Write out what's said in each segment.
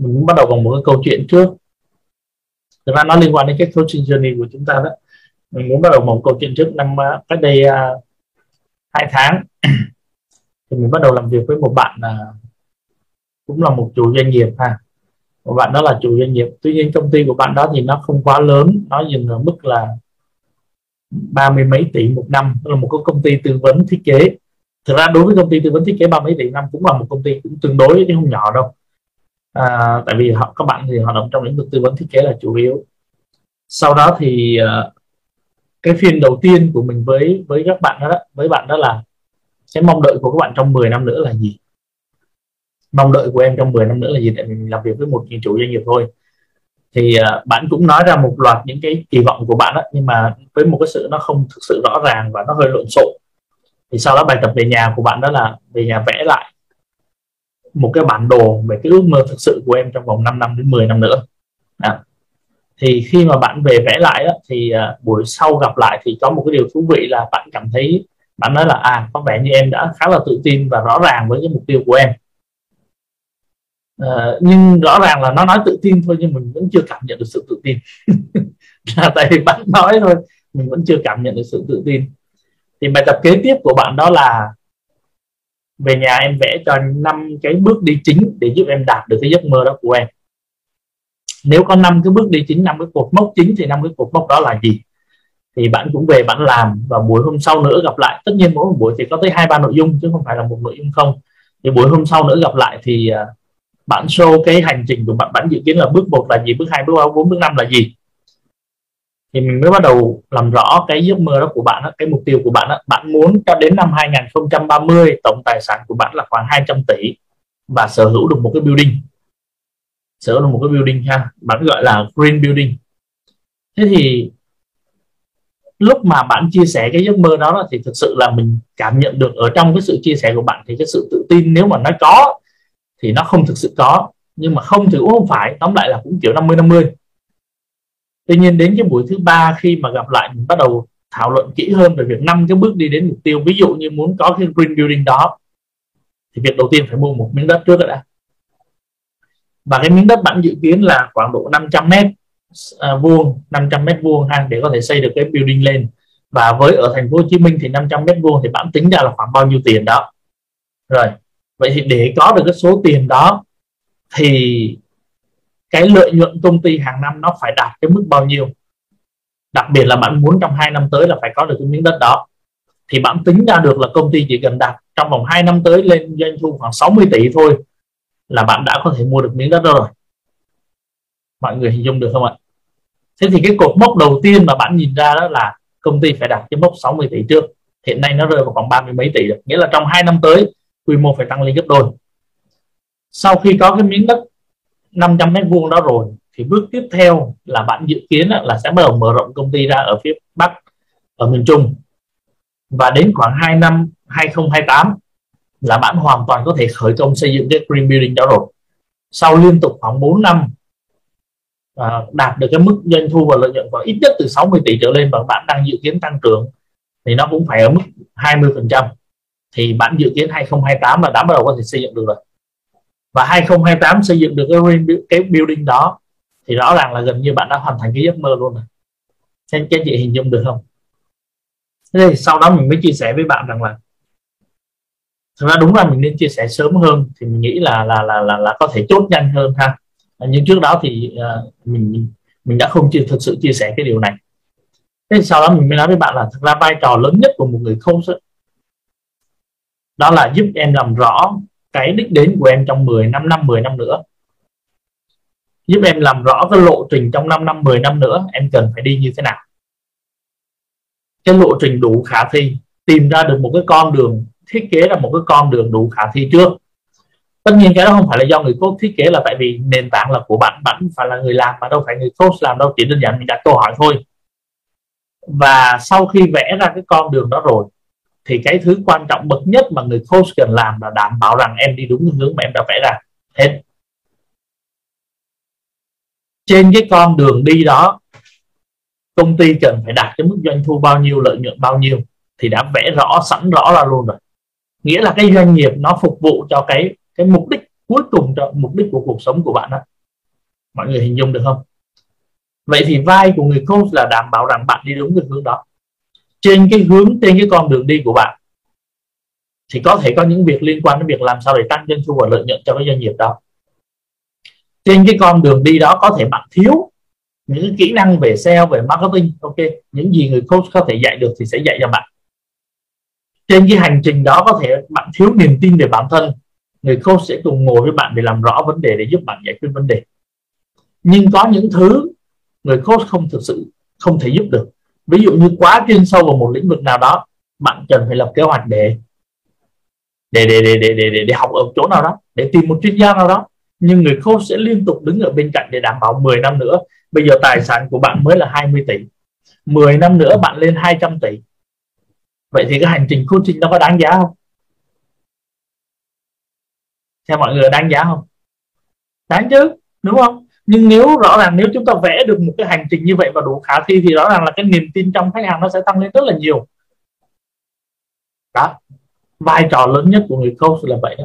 mình muốn bắt đầu bằng một cái câu chuyện trước. Thực ra nó liên quan đến cái coaching journey của chúng ta đó. Mình muốn bắt đầu một câu chuyện trước. Năm à, cách đây uh, hai tháng thì mình bắt đầu làm việc với một bạn uh, cũng là một chủ doanh nghiệp ha. Một bạn đó là chủ doanh nghiệp. Tuy nhiên công ty của bạn đó thì nó không quá lớn nó dừng ở mức là ba mươi mấy tỷ một năm. Đó là một cái công ty tư vấn thiết kế. Thực ra đối với công ty tư vấn thiết kế ba mấy tỷ năm cũng là một công ty cũng tương đối chứ không nhỏ đâu à, tại vì họ các bạn thì hoạt động trong lĩnh vực tư vấn thiết kế là chủ yếu. Sau đó thì uh, cái phiên đầu tiên của mình với với các bạn đó, đó với bạn đó là cái mong đợi của các bạn trong 10 năm nữa là gì? Mong đợi của em trong 10 năm nữa là gì? Tại mình làm việc với một chủ doanh nghiệp thôi. Thì uh, bạn cũng nói ra một loạt những cái kỳ vọng của bạn đó, nhưng mà với một cái sự nó không thực sự rõ ràng và nó hơi lộn xộn. Thì sau đó bài tập về nhà của bạn đó là về nhà vẽ lại một cái bản đồ về cái ước mơ thực sự của em trong vòng 5 năm đến 10 năm nữa. À. thì khi mà bạn về vẽ lại đó, thì uh, buổi sau gặp lại thì có một cái điều thú vị là bạn cảm thấy bạn nói là à có vẻ như em đã khá là tự tin và rõ ràng với cái mục tiêu của em. À, nhưng rõ ràng là nó nói tự tin thôi nhưng mình vẫn chưa cảm nhận được sự tự tin. Là tại vì bạn nói thôi mình vẫn chưa cảm nhận được sự tự tin. Thì bài tập kế tiếp của bạn đó là về nhà em vẽ cho năm cái bước đi chính để giúp em đạt được cái giấc mơ đó của em. Nếu có năm cái bước đi chính, năm cái cột mốc chính thì năm cái cột mốc đó là gì? Thì bạn cũng về bạn làm và buổi hôm sau nữa gặp lại. Tất nhiên mỗi một buổi thì có tới hai, ba nội dung chứ không phải là một nội dung không. Thì buổi hôm sau nữa gặp lại thì à, bạn show cái hành trình của bạn bạn dự kiến là bước một là gì, bước hai, bước ba bốn, bước năm là gì? Thì mình mới bắt đầu làm rõ cái giấc mơ đó của bạn cái mục tiêu của bạn bạn muốn cho đến năm 2030 tổng tài sản của bạn là khoảng 200 tỷ và sở hữu được một cái building. Sở hữu được một cái building ha, bạn gọi là green building. Thế thì lúc mà bạn chia sẻ cái giấc mơ đó thì thực sự là mình cảm nhận được ở trong cái sự chia sẻ của bạn thì cái sự tự tin nếu mà nó có thì nó không thực sự có. Nhưng mà không thì cũng không phải, tóm lại là cũng kiểu 50 50 tuy nhiên đến cái buổi thứ ba khi mà gặp lại mình bắt đầu thảo luận kỹ hơn về việc năm cái bước đi đến mục tiêu. Ví dụ như muốn có cái green building đó thì việc đầu tiên phải mua một miếng đất trước đã. Và cái miếng đất bạn dự kiến là khoảng độ 500 mét à, vuông 500 mét vuông ha để có thể xây được cái building lên. Và với ở thành phố Hồ Chí Minh thì 500 mét vuông thì bạn tính ra là khoảng bao nhiêu tiền đó. Rồi vậy thì để có được cái số tiền đó thì cái lợi nhuận công ty hàng năm nó phải đạt cái mức bao nhiêu? Đặc biệt là bạn muốn trong 2 năm tới là phải có được cái miếng đất đó. Thì bạn tính ra được là công ty chỉ cần đạt trong vòng 2 năm tới lên doanh thu khoảng 60 tỷ thôi là bạn đã có thể mua được miếng đất đó rồi. Mọi người hình dung được không ạ? Thế thì cái cột mốc đầu tiên mà bạn nhìn ra đó là công ty phải đạt cái mốc 60 tỷ trước. Hiện nay nó rơi vào khoảng ba mươi mấy tỷ được nghĩa là trong 2 năm tới, quy mô phải tăng lên gấp đôi. Sau khi có cái miếng đất 500 mét vuông đó rồi thì bước tiếp theo là bạn dự kiến là sẽ bắt đầu mở rộng công ty ra ở phía Bắc ở miền Trung. Và đến khoảng 2 năm 2028 là bạn hoàn toàn có thể khởi công xây dựng cái green building đó rồi. Sau liên tục khoảng 4 năm à, đạt được cái mức doanh thu và lợi nhuận khoảng ít nhất từ 60 tỷ trở lên và bạn đang dự kiến tăng trưởng thì nó cũng phải ở mức 20 phần trăm. Thì bạn dự kiến 2028 là đã bắt đầu có thể xây dựng được rồi và 2028 xây dựng được cái, cái building đó thì rõ ràng là gần như bạn đã hoàn thành cái giấc mơ luôn rồi. Xem các chị hình dung được không? Thế thì sau đó mình mới chia sẻ với bạn rằng là thực ra đúng là mình nên chia sẻ sớm hơn thì mình nghĩ là là là là, là có thể chốt nhanh hơn ha. Nhưng trước đó thì uh, mình mình đã không chia thực sự chia sẻ cái điều này. Thế sau đó mình mới nói với bạn là thực ra vai trò lớn nhất của một người coach đó là giúp em làm rõ cái đích đến của em trong 10 năm năm 10 năm nữa. Giúp em làm rõ cái lộ trình trong 5 năm 10 năm nữa, em cần phải đi như thế nào. Cái lộ trình đủ khả thi. Tìm ra được một cái con đường, thiết kế ra một cái con đường đủ khả thi trước tất nhiên cái đó không phải là do người coach thiết kế là tại vì nền tảng là của bạn bạn phải là người làm mà đâu phải người coach làm đâu, chỉ đơn giản mình đặt câu hỏi thôi. Và sau khi vẽ ra cái con đường đó rồi thì cái thứ quan trọng bậc nhất mà người coach cần làm là đảm bảo rằng em đi đúng hướng mà em đã vẽ ra. Hết. Trên cái con đường đi đó, công ty cần phải đạt cái mức doanh thu bao nhiêu, lợi nhuận bao nhiêu thì đã vẽ rõ, sẵn rõ ra luôn rồi. Nghĩa là cái doanh nghiệp nó phục vụ cho cái cái mục đích cuối cùng cho mục đích của cuộc sống của bạn đó mọi người hình dung được không? Vậy thì vai của người coach là đảm bảo rằng bạn đi đúng cái hướng đó trên cái hướng, trên cái con đường đi của bạn, thì có thể có những việc liên quan đến việc làm sao để tăng doanh thu và lợi nhuận cho cái doanh nghiệp đó. Trên cái con đường đi đó có thể bạn thiếu những kỹ năng về sale, về marketing, ok, những gì người coach có thể dạy được thì sẽ dạy cho bạn. Trên cái hành trình đó có thể bạn thiếu niềm tin về bản thân, người coach sẽ cùng ngồi với bạn để làm rõ vấn đề để giúp bạn giải quyết vấn đề. Nhưng có những thứ người coach không thực sự, không thể giúp được ví dụ như quá chuyên sâu vào một lĩnh vực nào đó bạn cần phải lập kế hoạch để để để để để để, để, để học ở chỗ nào đó để tìm một chuyên gia nào đó. Nhưng người coach sẽ liên tục đứng ở bên cạnh để đảm bảo 10 năm nữa. Bây giờ tài sản của bạn mới là 20 tỷ. 10 năm nữa bạn lên 200 tỷ. Vậy thì cái hành trình coaching nó có đáng giá không? Theo mọi người đáng giá không? Đáng chứ đúng không? Nhưng nếu rõ ràng nếu chúng ta vẽ được một cái hành trình như vậy và đủ khả thi thì rõ ràng là cái niềm tin trong khách hàng nó sẽ tăng lên rất là nhiều. Đó. Vai trò lớn nhất của người coach là vậy đó.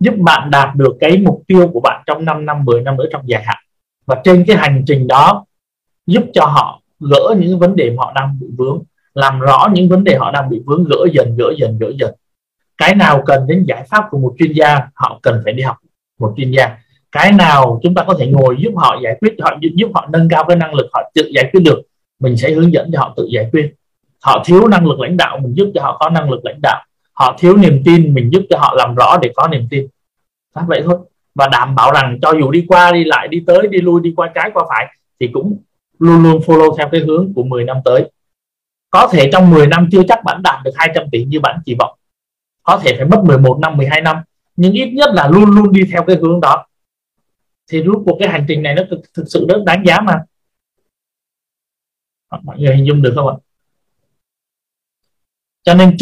Giúp bạn đạt được cái mục tiêu của bạn trong 5 năm 10 năm nữa trong dài hạn. Và trên cái hành trình đó, giúp cho họ gỡ những vấn đề mà họ đang bị vướng, làm rõ những vấn đề họ đang bị vướng, gỡ dần gỡ dần gỡ dần. Cái nào cần đến giải pháp của một chuyên gia, họ cần phải đi học một chuyên gia cái nào chúng ta có thể ngồi giúp họ giải quyết, họ giúp họ nâng cao cái năng lực họ tự giải quyết được, mình sẽ hướng dẫn cho họ tự giải quyết. Họ thiếu năng lực lãnh đạo, mình giúp cho họ có năng lực lãnh đạo. Họ thiếu niềm tin, mình giúp cho họ làm rõ để có niềm tin. Đó, vậy thôi. Và đảm bảo rằng cho dù đi qua, đi lại, đi tới, đi lui, đi qua trái, qua phải, thì cũng luôn luôn follow theo cái hướng của 10 năm tới. Có thể trong 10 năm chưa chắc bạn đạt được 200 tỷ như bạn kỳ vọng. Có thể phải mất 11 năm 12 năm, nhưng ít nhất là luôn luôn đi theo cái hướng đó thì rút cuộc cái hành trình này nó thực, thực sự rất đáng giá mà. Mọi người hình dung được không ạ? Cho nên